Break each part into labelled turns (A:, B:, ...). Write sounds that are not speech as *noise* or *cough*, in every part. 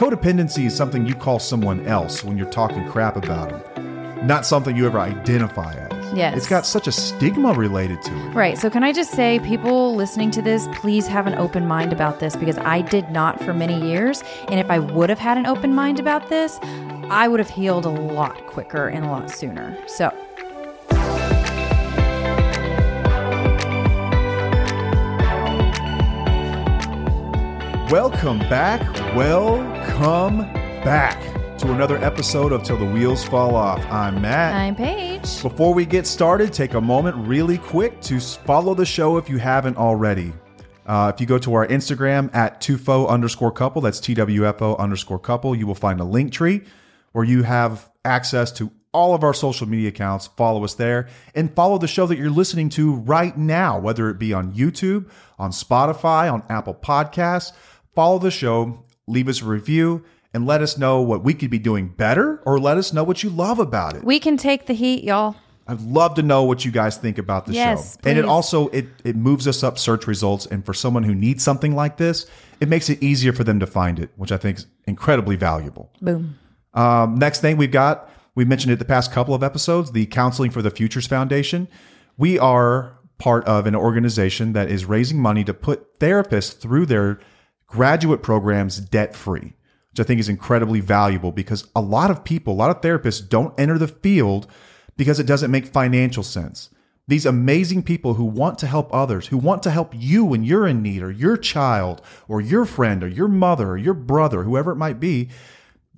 A: codependency is something you call someone else when you're talking crap about them, not something you ever identify as.
B: Yes.
A: It's got such a stigma related to it.
B: Right. So, can I just say, people listening to this, please have an open mind about this because I did not for many years. And if I would have had an open mind about this, I would have healed a lot quicker and a lot sooner. So,
A: Welcome back. Welcome back to another episode of Till the Wheels Fall Off. I'm Matt.
B: I'm Paige.
A: Before we get started, take a moment really quick to follow the show if you haven't already. Uh, if you go to our Instagram at tufo underscore couple, that's TWFO underscore couple, you will find a link tree where you have access to all of our social media accounts. Follow us there and follow the show that you're listening to right now, whether it be on YouTube, on Spotify, on Apple Podcasts. Follow the show, leave us a review, and let us know what we could be doing better or let us know what you love about it.
B: We can take the heat, y'all.
A: I'd love to know what you guys think about the
B: Yes,
A: show. And it also it it moves us up search results and for someone who needs something like this, it makes it easier for them to find it, which I think is incredibly valuable.
B: Boom.
A: Um, next thing we've got, we mentioned it the past couple of episodes, the Counseling for the Futures Foundation. We are part of an organization that is raising money to put therapists through their graduate programs debt free, which I think is incredibly valuable because a lot of people, a lot of therapists don't enter the field because it doesn't make financial sense. These amazing people who want to help others, who want to help you when you're in need, or your child, or your friend, or your mother, or your brother, whoever it might be,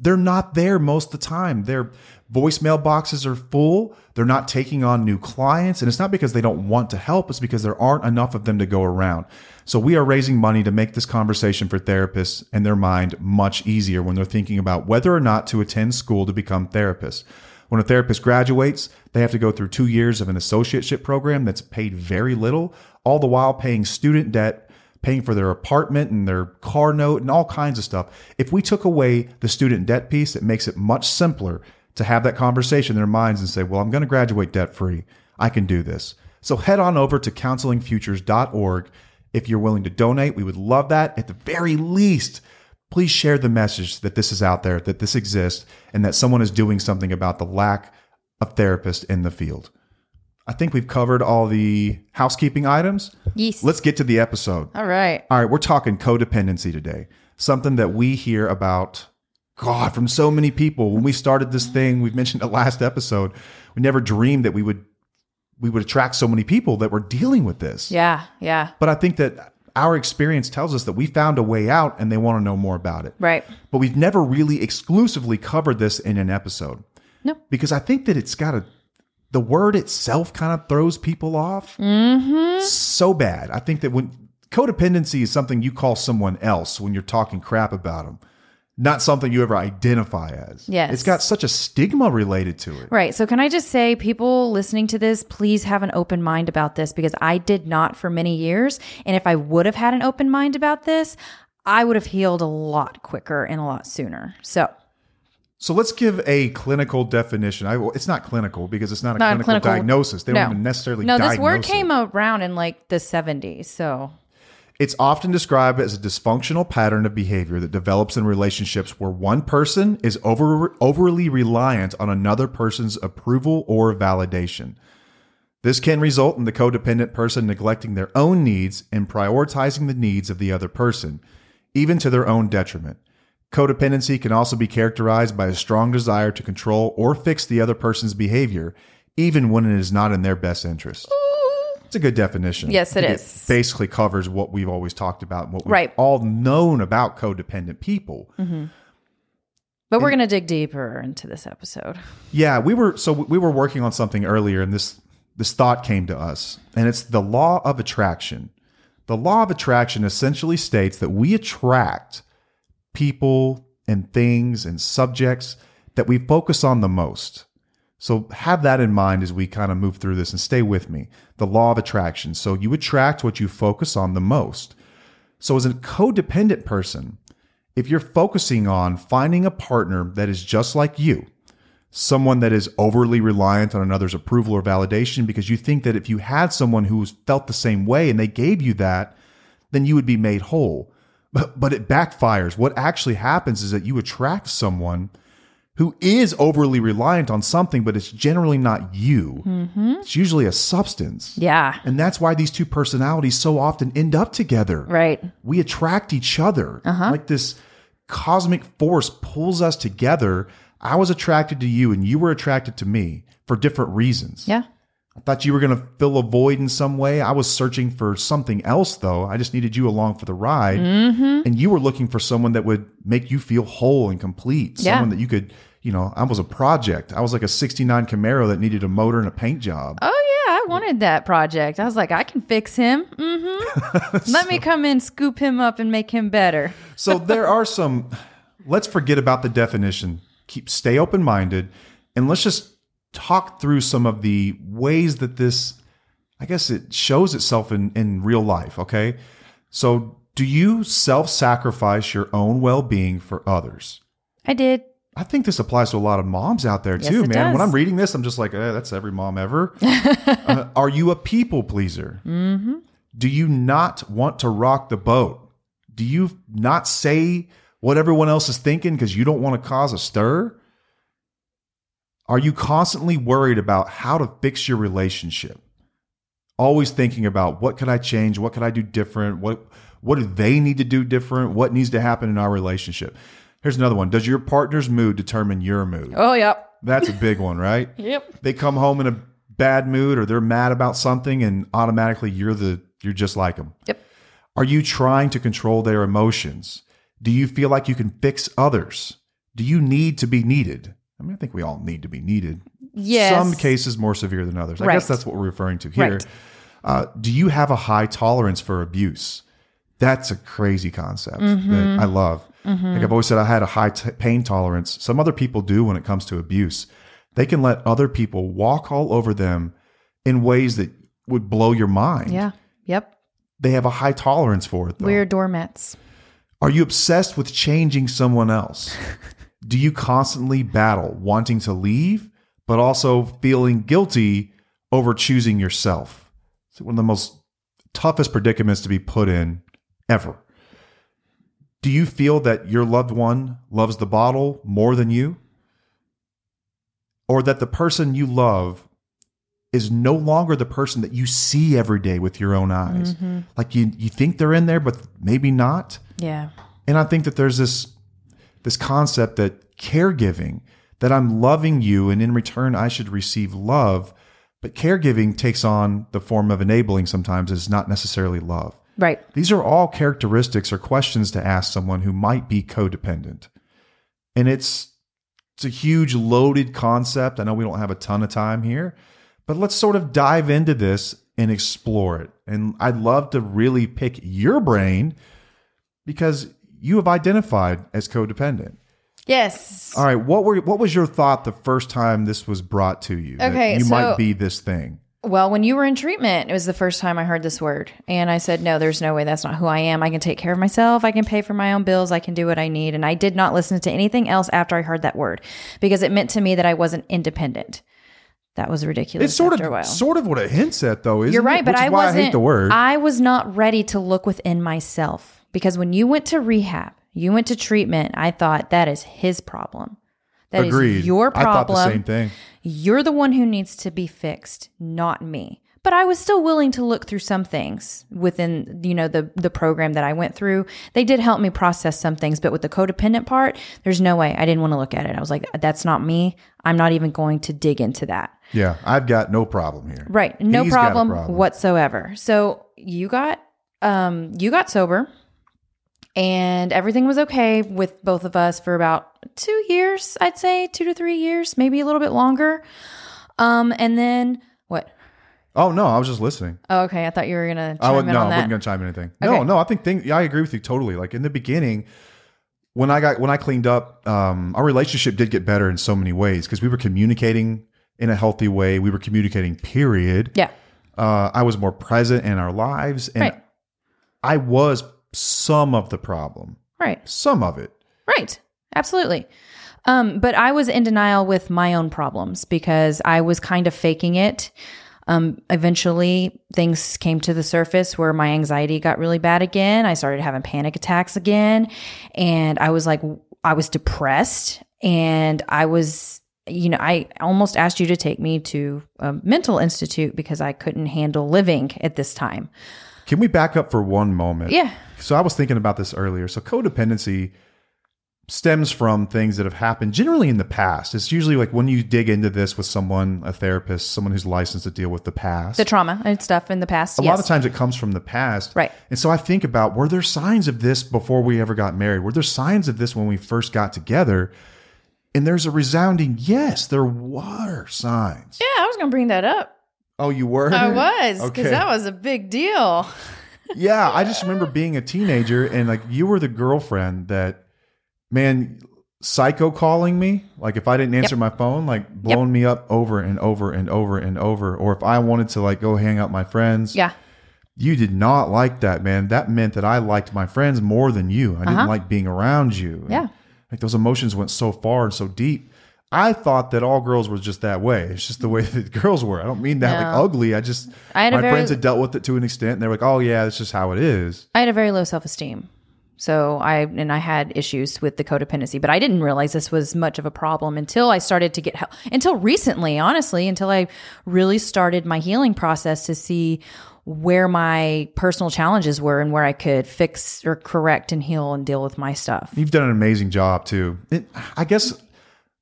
A: they're not there most of the time. Their voicemail boxes are full. They're not taking on new clients. And it's not because they don't want to help, it's because there aren't enough of them to go around. So we are raising money to make this conversation for therapists and their mind much easier when they're thinking about whether or not to attend school to become therapists. When a therapist graduates, they have to go through two years of an associateship program that's paid very little, all the while paying student debt paying for their apartment and their car note and all kinds of stuff. If we took away the student debt piece, it makes it much simpler to have that conversation in their minds and say, well, I'm going to graduate debt free. I can do this. So head on over to counselingfutures.org. If you're willing to donate, we would love that. At the very least, please share the message that this is out there, that this exists, and that someone is doing something about the lack of therapists in the field. I think we've covered all the housekeeping items.
B: Yes.
A: Let's get to the episode.
B: All right.
A: All right, we're talking codependency today. Something that we hear about, God, from so many people. When we started this thing, we've mentioned the last episode, we never dreamed that we would we would attract so many people that were dealing with this.
B: Yeah. Yeah.
A: But I think that our experience tells us that we found a way out and they want to know more about it.
B: Right.
A: But we've never really exclusively covered this in an episode.
B: No.
A: Because I think that it's got a the word itself kind of throws people off mm-hmm. so bad. I think that when codependency is something you call someone else when you're talking crap about them, not something you ever identify as.
B: Yes.
A: It's got such a stigma related to it.
B: Right. So, can I just say, people listening to this, please have an open mind about this because I did not for many years. And if I would have had an open mind about this, I would have healed a lot quicker and a lot sooner. So,
A: So let's give a clinical definition. I, well, it's not clinical because it's not a
B: not
A: clinical,
B: clinical
A: diagnosis. They
B: no.
A: don't even necessarily
B: No, this word
A: it.
B: came around in like the 70s. So,
A: It's often described as a dysfunctional pattern of behavior that develops in relationships where one person is over, overly reliant on another person's approval or validation. This can result in the codependent person neglecting their own needs and prioritizing the needs of the other person, even to their own detriment. Codependency can also be characterized by a strong desire to control or fix the other person's behavior, even when it is not in their best interest. It's a good definition.
B: Yes, it
A: think basically covers what we've always talked about and what we've
B: Right.
A: all known about codependent people. Mm-hmm.
B: but we're going to dig deeper into this episode.
A: Yeah, we were so we were working on something earlier, and this this thought came to us, and it's the law of attraction. The law of attraction essentially states that we attract people and things and subjects that we focus on the most. So have that in mind as we kind of move through this and stay with me. The law of attraction. So you attract what you focus on the most. So as a codependent person, if you're focusing on finding a partner that is just like you, someone that is overly reliant on another's approval or validation because you think that if you had someone who felt the same way and they gave you that, then you would be made whole. But, but it backfires. What actually happens is that you attract someone who is overly reliant on something, but it's generally not you. Mm-hmm. It's usually a substance.
B: Yeah.
A: And that's why these two personalities so often end up together.
B: Right.
A: We attract each other. Uh-huh. Like this cosmic force pulls us together. I was attracted to you and you were attracted to me for different reasons.
B: Yeah.
A: I thought you were going to fill a void in some way. I was searching for something else, though. I just needed you along for the ride.
B: Mm-hmm.
A: And you were looking for someone that would make you feel whole and complete.
B: Yeah.
A: Someone that you could, you know, I was a project. I was like a 69 Camaro that needed a motor and a paint job.
B: Oh yeah, I wanted that project. I was like, I can fix him. hmm *laughs* Let me come in, scoop him up, and make him better.
A: So *laughs* there are some, let's forget about the definition. Keep, stay open minded, and let's just talk through some of the ways that this, I guess it shows itself in, in real life. Okay. So do you self sacrifice your own well being for others?
B: I did.
A: I think this applies to a lot of moms out there
B: Yes,
A: too, man. When. I'm reading this, I'm just like, eh, that's every mom ever. *laughs* uh, are you a people pleaser? Mm-hmm. Do you not want to rock the boat? Do you not say what everyone else is thinking because you don't want to cause a stir? Are you constantly worried about how to fix your relationship? Always thinking about what could I change? What could I do different? What what do they need to do different? What needs to happen in our relationship? Here's another one. Does your partner's mood determine your mood?
B: Oh yep.
A: That's a big one, right? *laughs*
B: Yep.
A: They come home in a bad mood or they're mad about something and automatically you're the you're just like them.
B: Yep.
A: Are you trying to control their emotions? Do you feel like you can fix others? Do you need to be needed? I mean, I think we all need to be needed.
B: Yes.
A: Some cases more severe than others. I
B: Right.
A: guess that's what we're referring to here.
B: Right.
A: Uh, do you have a high tolerance for abuse? That's a crazy concept
B: Mm-hmm.
A: that I love. Like I've always said, I had a high t- pain tolerance. Some other people do when it comes to abuse. They can let other people walk all over them in ways that would blow your mind.
B: Yeah. Yep.
A: They have a high tolerance for it, though.
B: We're doormats.
A: Are you obsessed with changing someone else? *laughs* Do you constantly battle wanting to leave, but also feeling guilty over choosing yourself? It's one of the most toughest predicaments to be put in ever. Do you feel that your loved one loves the bottle more than you? Or that the person you love is no longer the person that you see every day with your own eyes? Mm-hmm. Like you, you think they're in there, but maybe not?
B: Yeah.
A: And I think that there's this this concept that caregiving, that I'm loving you and in return I should receive love, but caregiving takes on the form of enabling sometimes is not necessarily love.
B: Right.
A: These are all characteristics or questions to ask someone who might be codependent. And it's it's a huge loaded concept. I know we don't have a ton of time here, but let's sort of dive into this and explore it. And I'd love to really pick your brain because you have identified as codependent.
B: Yes.
A: All right, what were what was your thought the first time this was brought to you?
B: Okay,
A: you might be this thing.
B: Well, when you were in treatment, it was the first time I heard this word. And I said, no, there's no way that's not who I am. I can take care of myself. I can pay for my own bills. I can do what I need. And I did not listen to anything else after I heard that word because it meant to me that I wasn't independent. That was ridiculous.
A: It's sort
B: after a while.
A: of sort of what it hints at though, isn't
B: You're right,
A: it?
B: but
A: Which
B: I
A: why
B: wasn't.
A: I hate the word.
B: I was not ready to look within myself because when you went to rehab, you went to treatment. I thought that is his problem. That is
A: Agreed.
B: your
A: I thought
B: problem.
A: the same thing.
B: You're the one who needs to be fixed, not me. But I was still willing to look through some things within, you know, the the program that I went through. They did help me process some things, but with the codependent part, there's no way. I didn't want to look at it. I was like, that's not me. I'm not even going to dig into that.
A: Yeah, I've got no problem here.
B: Right. No
A: He's got a
B: problem,
A: problem.
B: whatsoever. So you got um you got sober and everything was okay with both of us for about two years, I'd say, two to three years, maybe a little bit longer. Um and then what?
A: Oh no, I was just listening.
B: Oh, okay. I thought you were gonna
A: I would
B: in
A: no, I wasn't gonna chime in anything. No, no, I think thing. Yeah, I agree with you totally. Like in the beginning, when I got when I cleaned up, um, our relationship did get better in so many ways because we were communicating in a healthy way. We were communicating. Period.
B: Yeah.
A: Uh, I was more present in our lives, and
B: Right.
A: I was some of the problem.
B: Right.
A: Some of it.
B: Right. Absolutely. Um, but I was in denial with my own problems because I was kind of faking it. Um, eventually, things came to the surface where my anxiety got really bad again. I started having panic attacks again. And I was like, I was depressed and I was, you know, I almost asked you to take me to a mental institute because I couldn't handle living at this time.
A: Can we back up for one moment?
B: Yeah.
A: So I was thinking about this earlier. So codependency stems from things that have happened generally in the past. It's usually like when you dig into this with someone, a therapist, someone who's licensed to deal with the past.
B: The trauma and stuff in the past.
A: a
B: yes.
A: lot of times it comes from the past.
B: Right.
A: And so I think about were there signs of this before we ever got married? Were there signs of this when we first got together? And there's a resounding yes, there were signs.
B: Yeah, I was going to bring that up.
A: Oh, you were?
B: I was because
A: Okay.
B: that was a big deal. *laughs*
A: yeah, I just remember being a teenager and like you were the girlfriend that, man, psycho calling me. Like if I didn't answer my phone, like blowing me up over and over and over and over. Or if I wanted to like go hang out with my friends,
B: Yeah.
A: you did not like that, man. That meant that I liked my friends more than you. I didn't
B: Uh-huh.
A: like being around you.
B: Yeah.
A: Like those emotions went so far and so deep. I thought that all girls were just that way. It's just the way that *laughs* girls were. I don't mean that like ugly. I just
B: I had
A: my
B: very-
A: friends had dealt with it to an extent and they're like, "Oh yeah, that's just how it is."
B: I had a very low self esteem. So I and I had issues with the codependency, but I didn't realize this was much of a problem until I started to get help. Until recently, honestly, until I really started my healing process to see where my personal challenges were and where I could fix or correct and heal and deal with my stuff.
A: You've done an amazing job too. It, I guess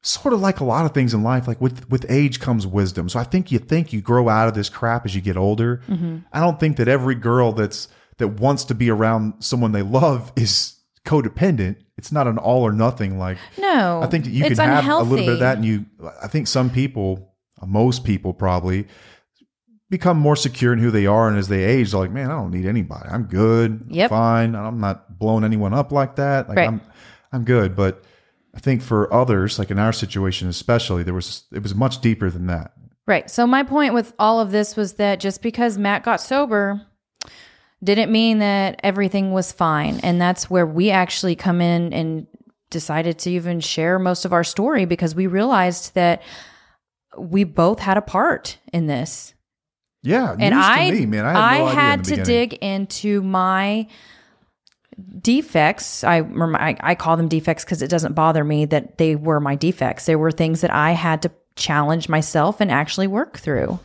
A: sort of like a lot of things in life, like with with age comes wisdom. So I think you think you grow out of this crap as you get older. Mm-hmm. I don't think that every girl that's that wants to be around someone they love is codependent. It's not an all or nothing. Like
B: No,
A: I think that you can have a little bit of that, and you. I think some people, uh, most people, probably become more secure in who they are, and as they age, they're like, "Man, I don't need anybody. I'm good.
B: Yep.
A: fine. I'm not blowing anyone up like that. Like
B: Right.
A: I'm, I'm good." But I think for others, like in our situation especially, there was it was much deeper than that.
B: Right. So my point with all of this was that just because Matt got sober didn't mean that everything was fine. And that's where we actually come in and decided to even share most of our story because we realized that we both had a part in this.
A: Yeah,
B: And I
A: to me, man. I had, no idea in
B: had to
A: beginning.
B: dig into my defects. I I call them defects because it doesn't bother me that they were my defects. They were things that I had to challenge myself and actually work through.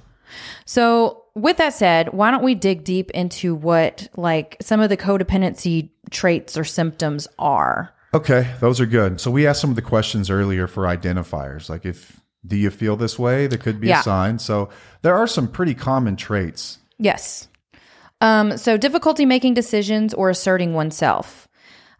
B: So, with that said, why don't we dig deep into what like some of the codependency traits or symptoms are?
A: Okay, those are good. So we asked some of the questions earlier for identifiers, like if do you feel this way? That could be
B: Yeah.
A: a sign. So there are some pretty common traits.
B: Yes. Um, so difficulty making decisions or asserting oneself.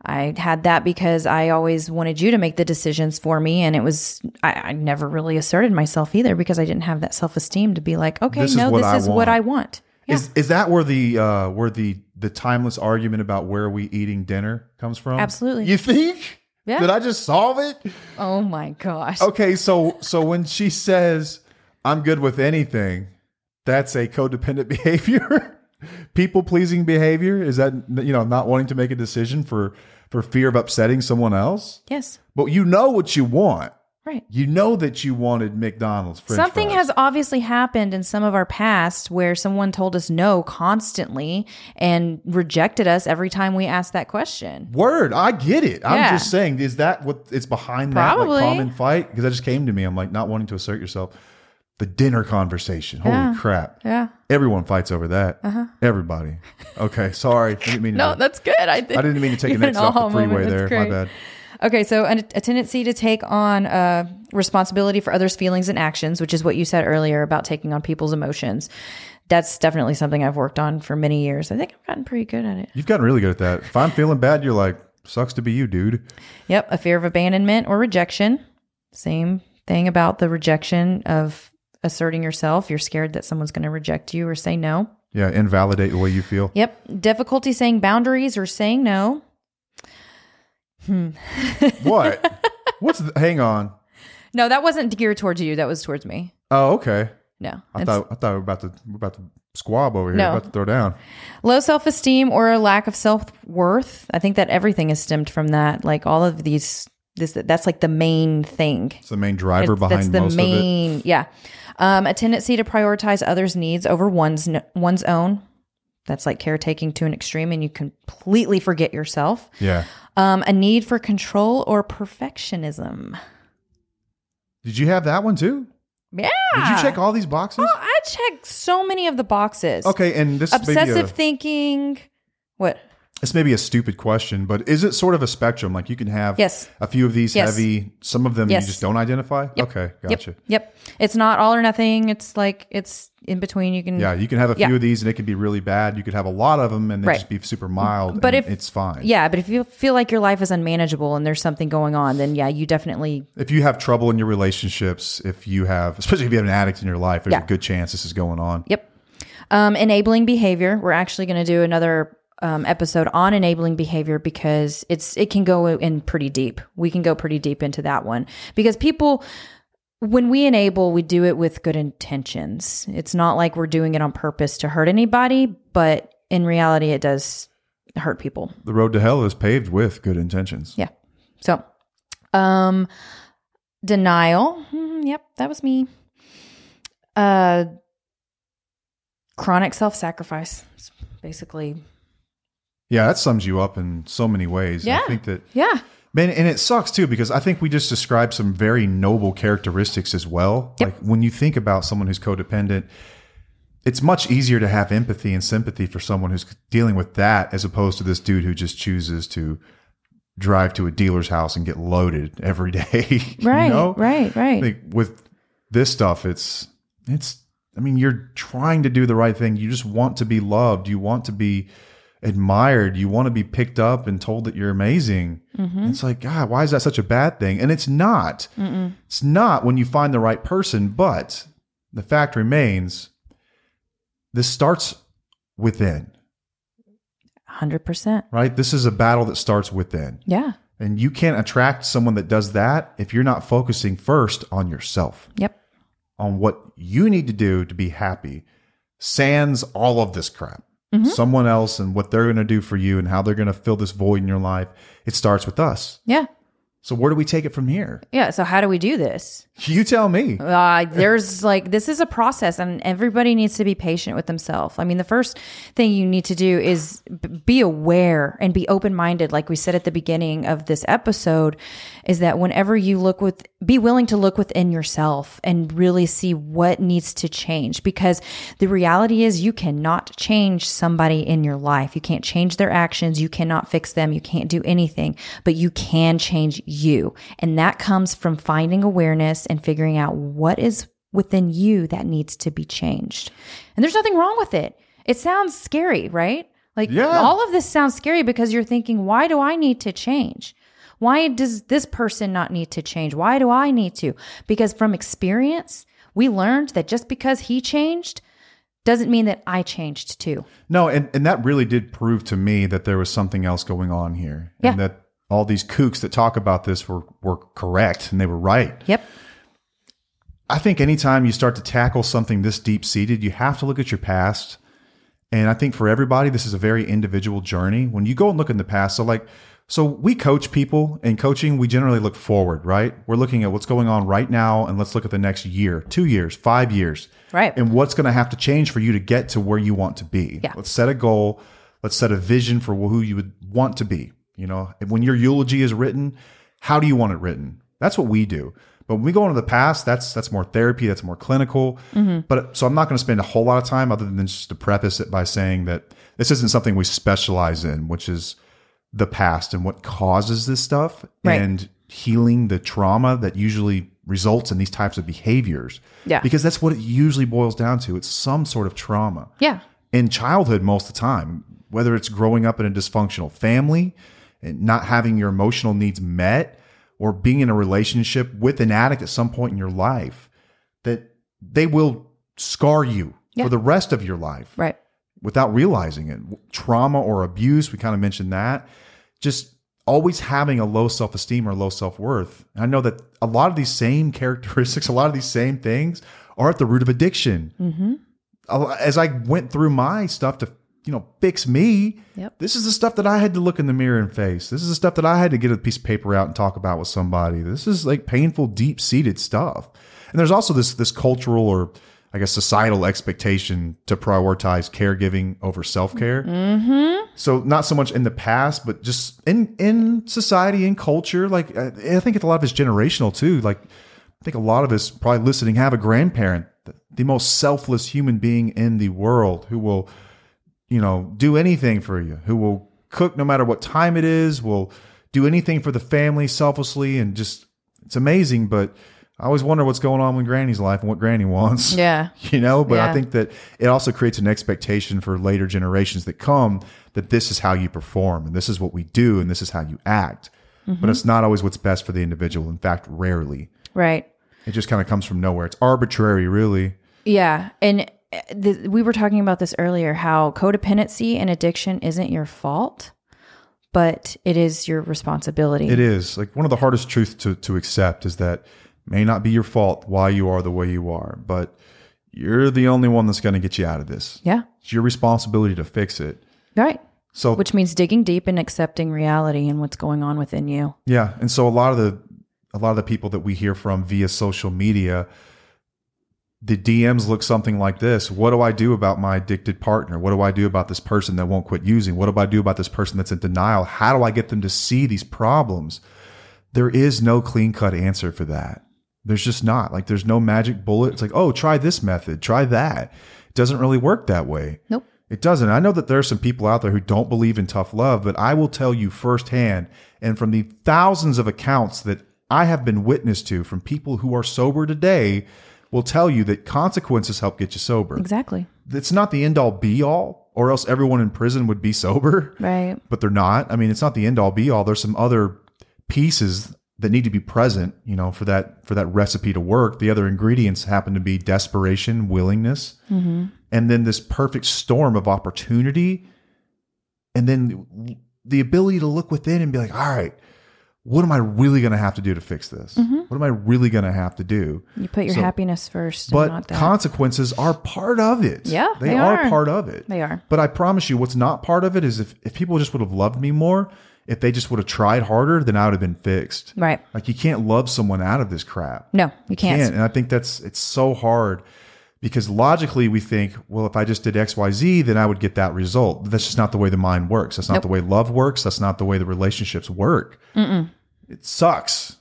B: I had that because I always wanted you to make the decisions for me, and it was I, I never really asserted myself either because I didn't have that self esteem to be like, okay,
A: This
B: no,
A: what
B: this
A: I
B: is
A: want.
B: what I want. Yeah.
A: Is is that where the uh where the the timeless argument about where are we eating dinner comes from?
B: Absolutely.
A: You think?
B: Yeah.
A: Did I just solve it?
B: oh my gosh.
A: Okay, so so when she says I'm good with anything, that's a codependent *laughs* behavior. People pleasing behavior is that you know not wanting to make a decision for for fear of upsetting someone else.
B: Yes.
A: But you know what you want.
B: Right.
A: You know that you wanted McDonald's. French
B: Something
A: fries.
B: has obviously happened in some of our past where someone told us no constantly and rejected us every time we asked that question.
A: Word, I get it. I'm just saying, is that what it's behind that like common fight? Because that just came to me. I'm like not wanting to assert yourself. The dinner conversation. Holy
B: Yeah.
A: crap!
B: Yeah.
A: Everyone fights over that. Everybody. Okay, sorry. I didn't mean *laughs*
B: No,
A: to,
B: that's good. I think
A: I didn't mean to take an *laughs* X off the freeway
B: moment.
A: there. My bad.
B: Okay, so an, a tendency to take on uh, responsibility for others' feelings and actions, which is what you said earlier about taking on people's emotions. That's definitely something I've worked on for many years. I think I've gotten pretty good at it.
A: You've gotten really good at that. If I'm feeling bad, you're like, sucks to be you, dude.
B: Yep, a fear of abandonment or rejection. Same thing about the rejection of asserting yourself. You're scared that someone's going to reject you or say no.
A: Yeah, invalidate the way you feel.
B: Yep, difficulty saying boundaries or saying no. Hmm. *laughs*
A: What? What's the, hang on?
B: No, that wasn't geared towards you. That was towards me.
A: Oh, okay.
B: No.
A: I thought I thought we were about to we're about to squab over here.
B: No.
A: About to throw down.
B: Low self esteem or a lack of self worth. I think that everything is stemmed from that. Like all of these This that's like the main thing.
A: It's the main driver
B: It's-
A: behind
B: that's the
A: most of it.
B: main, yeah. Um, a tendency to prioritize others' needs over one's one's own. That's like caretaking to an extreme, and you completely forget yourself.
A: Yeah.
B: Um, a need for control or perfectionism.
A: Did you have that one too?
B: Yeah.
A: Did you check all these boxes?
B: Oh, I checked so many of the boxes.
A: Okay, and this
B: Obsessive
A: a,
B: thinking. What?
A: This may be a stupid question, but is it sort of a spectrum? Like you can have
B: Yes.
A: a few of these
B: Yes.
A: heavy, some of them
B: Yes.
A: you just don't identify. Okay, gotcha.
B: Yep. Yep. It's not all or nothing. It's like it's in between. You can.
A: Yeah, you can have a few
B: Yeah.
A: of these and it can be really bad. You could have a lot of them and they
B: Right.
A: just be super mild.
B: But
A: and
B: if-
A: it's fine.
B: Yeah, but if you feel like your life is unmanageable and there's something going on, then yeah, you definitely
A: If you have trouble in your relationships, if you have, especially if you have an addict in your life, there's
B: Yeah.
A: a good chance this is going on.
B: Yep. Um, enabling behavior. We're actually going to do another um, episode on enabling behavior because it's it can go in pretty deep. We can go pretty deep into that one because people. When we enable, we do it with good intentions. It's not like we're doing it on purpose to hurt anybody, but in reality, it does hurt people.
A: The road to hell is paved with good intentions.
B: Yeah. So, um, denial. Hmm, yep, that was me. Uh, chronic self-sacrifice. Basically,
A: Yeah, that sums you up in so many ways.
B: Yeah.
A: I think that
B: yeah,
A: Man, and it sucks too because I think we just described some very noble characteristics as well.
B: Yep.
A: Like when you think about someone who's codependent, it's much easier to have empathy and sympathy for someone who's dealing with that as opposed to this dude who just chooses to drive to a dealer's house and get loaded every *laughs* day. you
B: right,
A: know?
B: right, right.
A: Like with this stuff, it's it's. I mean, you're trying to do the right thing. You just want to be loved. You want to be admired. You want to be picked up and told that you're amazing.
B: Mm-hmm.
A: It's like, God, why is that such a bad thing? And it's not. It's not when you find the right person. But the fact remains, this starts within,
B: Hundred percent.
A: right? This is a battle that starts within.
B: Yeah.
A: And you can't attract someone that does that if you're not focusing first on yourself
B: Yep.
A: on what you need to do to be happy, sans all of this crap. Someone else and what they're going to do for you and how they're going to fill this void in your life. It starts with us.
B: Yeah.
A: So where do we take it from here?
B: Yeah. So how do we do this?
A: You tell me.
B: Uh, there's like this is a process, and everybody needs to be patient with themselves. I mean, the first thing you need to do is be aware and be open minded. Like we said at the beginning of this episode, is that whenever you look with, be willing to look within yourself and really see what needs to change. Because the reality is, you cannot change somebody in your life. You can't change their actions. You cannot fix them. You can't do anything, but you can change you, and that comes from finding awareness and figuring out what is within you that needs to be changed. And there's nothing wrong with it. It sounds scary, right? Like
A: Yeah.
B: all of this sounds scary because you're thinking, why do I need to change? Why does this person not need to change? Why do I need to? Because from experience, we learned that just because he changed doesn't mean that I changed too.
A: No, and, and that really did prove to me that there was something else going on here. And
B: Yeah.
A: that all these kooks that talk about this were, were correct and they were right.
B: Yep.
A: I think anytime you start to tackle something this deep seated, you have to look at your past. And I think for everybody, this is a very individual journey. When you go and look in the past, so like, so we coach people in coaching, we generally look forward, right? We're looking at what's going on right now and let's look at the next year, two years, five years.
B: Right.
A: And what's going to have to change for you to get to where you want to be.
B: Yeah.
A: Let's set a goal. Let's set a vision for who you would want to be. You know, when your eulogy is written, how do you want it written? That's what we do. But when we go into the past, that's that's more therapy, that's more clinical. Mm-hmm. But so I'm not going to spend a whole lot of time other than just to preface it by saying that this isn't something we specialize in, which is the past and what causes this stuff
B: Right.
A: and healing the trauma that usually results in these types of behaviors.
B: Yeah.
A: Because that's what it usually boils down to. It's some sort of trauma
B: Yeah.
A: in childhood most of the time, whether it's growing up in a dysfunctional family and not having your emotional needs met or being in a relationship with an addict at some point in your life, that they will scar you
B: Yeah.
A: for the rest of your life
B: Right.
A: without realizing it. Trauma or abuse, we kind of mentioned that. Just always having a low self esteem or low self worth. I know that a lot of these same characteristics, *laughs* a lot of these same things are at the root of addiction.
B: Mm-hmm.
A: As I went through my stuff to you know, fix me.
B: Yep.
A: This is the stuff that I had to look in the mirror and face. This is the stuff that I had to get a piece of paper out and talk about with somebody. This is like painful, deep seated stuff. And there's also this this cultural or I guess societal expectation to prioritize caregiving over self care. Mm-hmm. So not so much in the past, but just in in society in culture. Like I I think a lot of it's generational too. Like I think a lot of us probably listening have a grandparent, the most selfless human being in the world, who will, you know, do anything for you, who will cook no matter what time it is, will do anything for the family selflessly, and just it's amazing. But I always wonder what's going on with Granny's life and what Granny wants.
B: Yeah. *laughs*
A: You know, but I think that it also creates an expectation for later generations that come that this is how you perform and this is what we do and this is how you act.
B: Mm-hmm.
A: But it's not always what's best for the individual. In fact, rarely.
B: Right.
A: It just kind of comes from nowhere. It's arbitrary, really.
B: Yeah. And uh, th- we were talking about this earlier how codependency and addiction isn't your fault, but it is your responsibility.
A: It is like one of the hardest truths to, to accept is that may not be your fault why you are the way you are, but you're the only one that's going to get you out of this.
B: Yeah.
A: It's your responsibility to fix it.
B: Right.
A: So
B: Which means digging deep and accepting reality and what's going on within you.
A: Yeah, and so a lot of the a lot of the people that we hear from via social media, the DMs look something like this. What do I do about my addicted partner? What do I do about this person that won't quit using? What do I do about this person that's in denial? How do I get them to see these problems? There is no clean cut answer for that. There's just not. Like there's no magic bullet. It's like, oh, try this method, try that. It doesn't really work that way.
B: Nope.
A: It doesn't. I know that there are some people out there who don't believe in tough love, but I will tell you firsthand and from the thousands of accounts that I have been witness to from people who are sober today will tell you that consequences help get you sober.
B: Exactly.
A: It's not the end all be all, or else everyone in prison would be *laughs* sober,
B: Right.
A: but they're not. I mean, it's not the end all be all. There's some other pieces that need to be present, you know, for that for that recipe to work. The other ingredients happen to be desperation, willingness, mm-hmm. and then this perfect storm of opportunity, and then the ability to look within and be like, all right, what am I really going to have to do to fix this? Mm-hmm. What am I really going to have to do?
B: You put your
A: So-
B: happiness first.
A: But
B: not that.
A: consequences are part of it.
B: Yeah,
A: they,
B: they
A: are.
B: are.
A: part of it.
B: They are.
A: But I promise you, what's not part of it is if, if people just would have loved me more, if they just would have tried harder, then I would have been fixed.
B: right.
A: Like you can't love someone out of this crap.
B: No, you can't.
A: And I think that's it's so hard because logically we think, well, if I just did X, Y, Z, then I would get that result. But that's just not the way the mind works. That's not the way love works. That's not the way the relationships work. It sucks.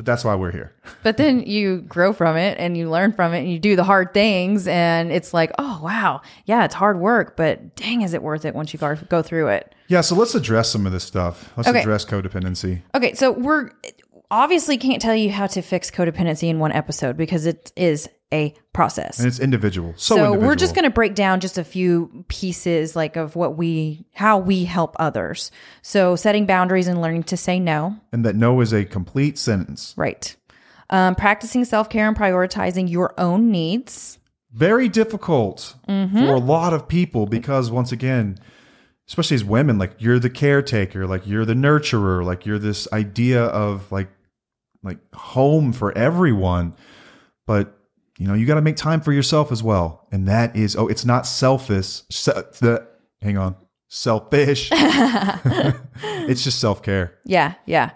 A: But that's why we're here. *laughs*
B: But then you grow from it and you learn from it and you do the hard things and it's like, oh wow, yeah, it's hard work, but dang, is it worth it once you go, through it?
A: Yeah, so let's address some of this stuff. Let's
B: Okay.
A: address codependency.
B: Okay, so we're obviously can't tell you how to fix codependency in one episode because it is a process.
A: And it's individual. So,
B: so
A: individual.
B: we're just going to break down just a few pieces like of what we how we help others. So setting boundaries and learning to say no.
A: and that no is a complete sentence.
B: Right. Um, practicing self care and prioritizing your own needs.
A: Very difficult
B: Mm-hmm.
A: for a lot of people because once again, especially as women, like you're the caretaker, like you're the nurturer, like you're this idea of like like home for everyone. But you know, you got to make time for yourself as well. And that is oh, it's not selfish. Se- the, hang on. Selfish. *laughs* *laughs* it's just self-care.
B: Yeah, yeah.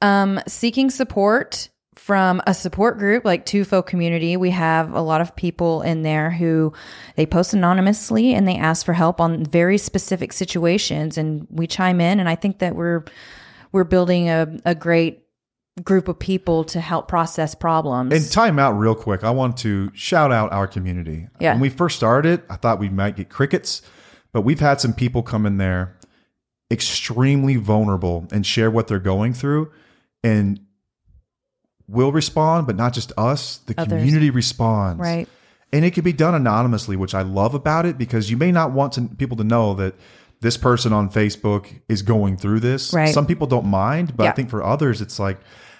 B: Um, seeking support from a support group like Tufo community. We have a lot of people in there who they post anonymously and they ask for help on very specific situations and we chime in and I think that we're we're building a, a great group of people to help process problems.
A: And time out real quick. I want to shout out our community.
B: Yeah.
A: When we first started, I thought we might get crickets, but we've had some people come in there extremely vulnerable and share what they're going through and will respond, but not just us. The
B: Others.
A: community responds.
B: right.
A: And it can be done anonymously, which I love about it because you may not want to, people to know that this person on Facebook is going through this.
B: Right.
A: Some people don't mind, but I think for others, it's like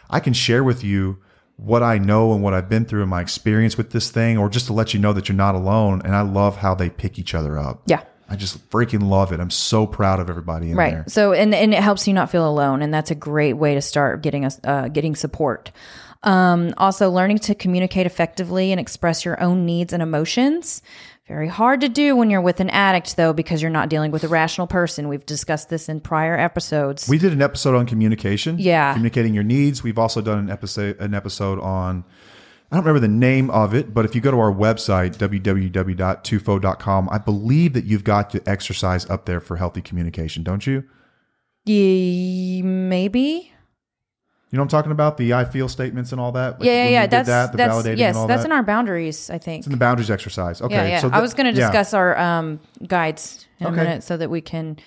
A: I can share with you what I know and what I've been through and my experience with this thing, or just to let you know that you're not alone. And I love how they pick each other up.
B: Yeah.
A: I just freaking love it. I'm so proud of everybody in
B: right
A: there.
B: so and and it helps you not feel alone and that's a great way to start getting us uh, getting support um, also learning to communicate effectively and express your own needs and emotions Very hard to do when you're with an addict, though, because you're not dealing with a rational person. We've discussed this in prior episodes.
A: We did an episode on communication.
B: Yeah.
A: Communicating your needs. We've also done an episode an episode on I don't remember the name of it, but if you go to our website, www.tufo.com, I believe that you've got the exercise up there for healthy communication, don't you?
B: Ye- maybe.
A: You know I'm talking about? The I feel statements and all that? Like
B: Yeah, yeah, yeah. That's
A: that, the
B: that's
A: validating
B: yes,
A: and all
B: that's
A: that?
B: in our boundaries. I think.
A: It's in the boundaries exercise. Okay.
B: yeah, yeah.
A: So
B: I was going to
A: yeah.
B: discuss our um, guides in
A: Okay.
B: a minute so that we can.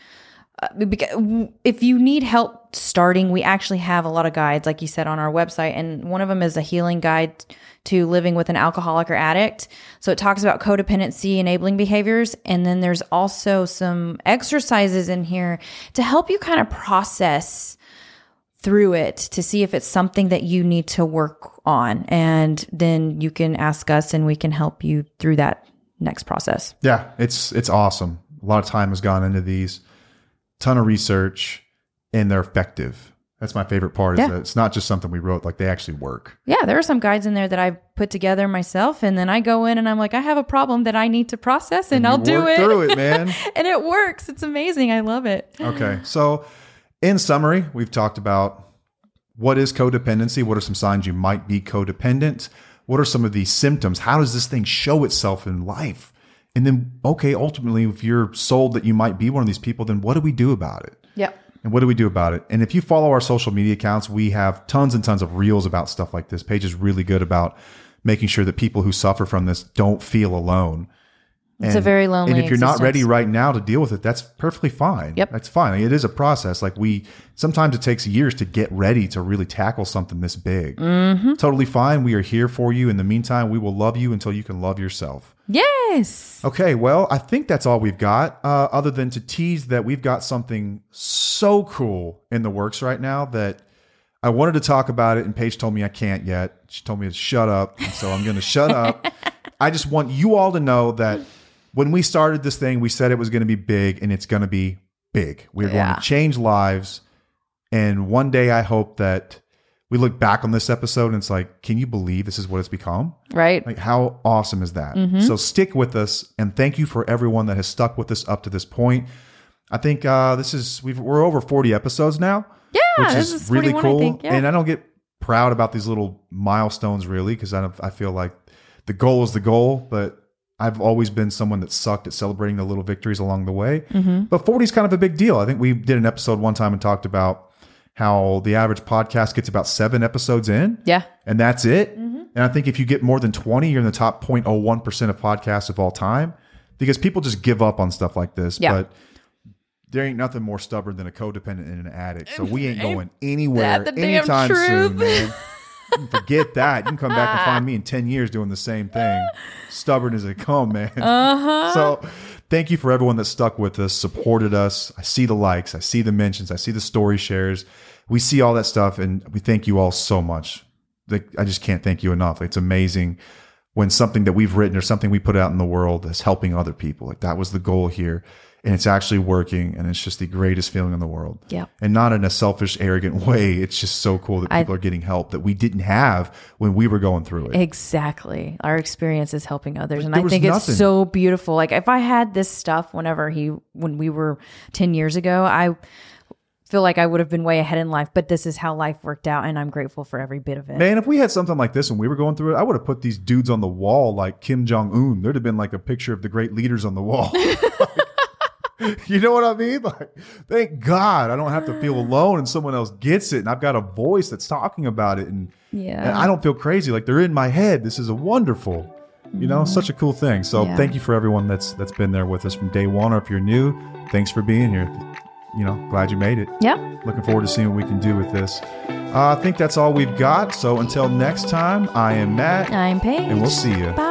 B: Uh, if you need help starting, we actually have a lot of guides, like you said, on our website, and one of them is a healing guide to living with an alcoholic or addict. So it talks about codependency enabling behaviors, and then there's also some exercises in here to help you kind of process through it to see if it's something that you need to work on. And then you can ask us and we can help you through that next process.
A: Yeah, it's it's awesome. A lot of time has gone into these, ton of research, and they're effective. That's my favorite part. Is
B: Yeah.
A: that it's not just something we wrote; like they actually work.
B: Yeah, there are some guides in there that I've put together myself. And then I go in and I'm like, I have a problem that I need to process and, I'll do it.
A: through it, man. *laughs*
B: and it works. It's amazing. I love it.
A: Okay. So, in summary, we've talked about what is codependency, what are some signs you might be codependent, what are some of these symptoms, how does this thing show itself in life? And then, okay, ultimately, if you're sold that you might be one of these people, then what do we do about it?
B: Yep.
A: And what do we do about it? And if you follow our social media accounts, we have tons and tons of reels about stuff like this. Paige is really good about making sure that people who suffer from this don't feel alone.
B: It's a very lonely
A: And if you're not ready right now to deal with it, that's perfectly fine.
B: Yep.
A: That's fine. It is a process. Like we, sometimes it takes years to get ready to really tackle something this big.
B: Mm-hmm.
A: Totally fine. We are here for you. In the meantime, we will love you until you can love yourself.
B: Yes.
A: Okay, well, I think that's all we've got, uh, other than to tease that we've got something so cool in the works right now that I wanted to talk about it, and Paige told me I can't yet. She told me to shut up, and so I'm going to shut up. *laughs* I just want you all to know that when we started this thing, we said it was going to be big, and it's going to be big. We're going to change lives, and one day I hope that we look back on this episode and it's like, can you believe this is what it's become?
B: Right.
A: Like, how awesome is that? So stick with us, and thank you for everyone that has stuck with us up to this point. I think uh, this is we've, we're over forty episodes now.
B: Yeah,
A: which is,
B: is
A: really
B: 41, I
A: cool.
B: think, yeah.
A: And I don't get proud about these little milestones really because I don't, I feel like the goal is the goal, but I've always been someone that sucked at celebrating the little victories along the way.
B: Mm-hmm.
A: But 40 is kind of a big deal. I think we did an episode one time and talked about how the average podcast gets about seven episodes in
B: yeah.
A: and that's it.
B: Mm-hmm.
A: And I think if you get more than 20, you're in the top 0.01% of podcasts of all time because people just give up on stuff like this.
B: Yeah.
A: But there ain't nothing more stubborn than a codependent and an addict. So we ain't going anywhere anytime soon, man. *laughs* Forget that. You can come back and find me in 10 years doing the same thing. Stubborn as they come, man.
B: Uh-huh.
A: So thank you for everyone that stuck with us, supported us. I see the likes, I see the mentions, I see the story shares. We see all that stuff, and we thank you all so much. Like, I just can't thank you enough. It's amazing when something that we've written or something we put out in the world is helping other people. Like that was the goal here. And it's actually working, and it's just the greatest feeling in the world.
B: Yeah.
A: And not in a selfish, arrogant *laughs* way. It's just so cool that
B: I-
A: people are getting help that we didn't have when we were going through it.
B: Exactly. Our experience is helping others. And I think
A: nothing.
B: it's so beautiful. Like if I had this stuff whenever he when we were 10 years ago, I feel like I would have been way ahead in life, but this is how life worked out and I'm grateful for every bit of it.
A: Man, if we had something like this when we were going through it, I would have put these dudes on the wall like Kim Jong Un. There'd have been like a picture of the great leaders on the wall. *laughs* Like, *laughs* you know what I mean? Like, thank God I don't have to feel alone and someone else gets it, and I've got a voice that's talking about it, and,
B: Yeah.
A: and I don't feel crazy. Like they're in my head. This is a wonderful, you know, such a cool thing. So
B: Yeah.
A: thank you for everyone that's that's been there with us from day one, or if you're new, thanks for being here. You know, glad you made it.
B: Yeah.
A: Looking forward to seeing what we can do with this. Uh, I think that's all we've got. So until next time, I am Matt,
B: I'm Paige.
A: and we'll see you.
B: Bye.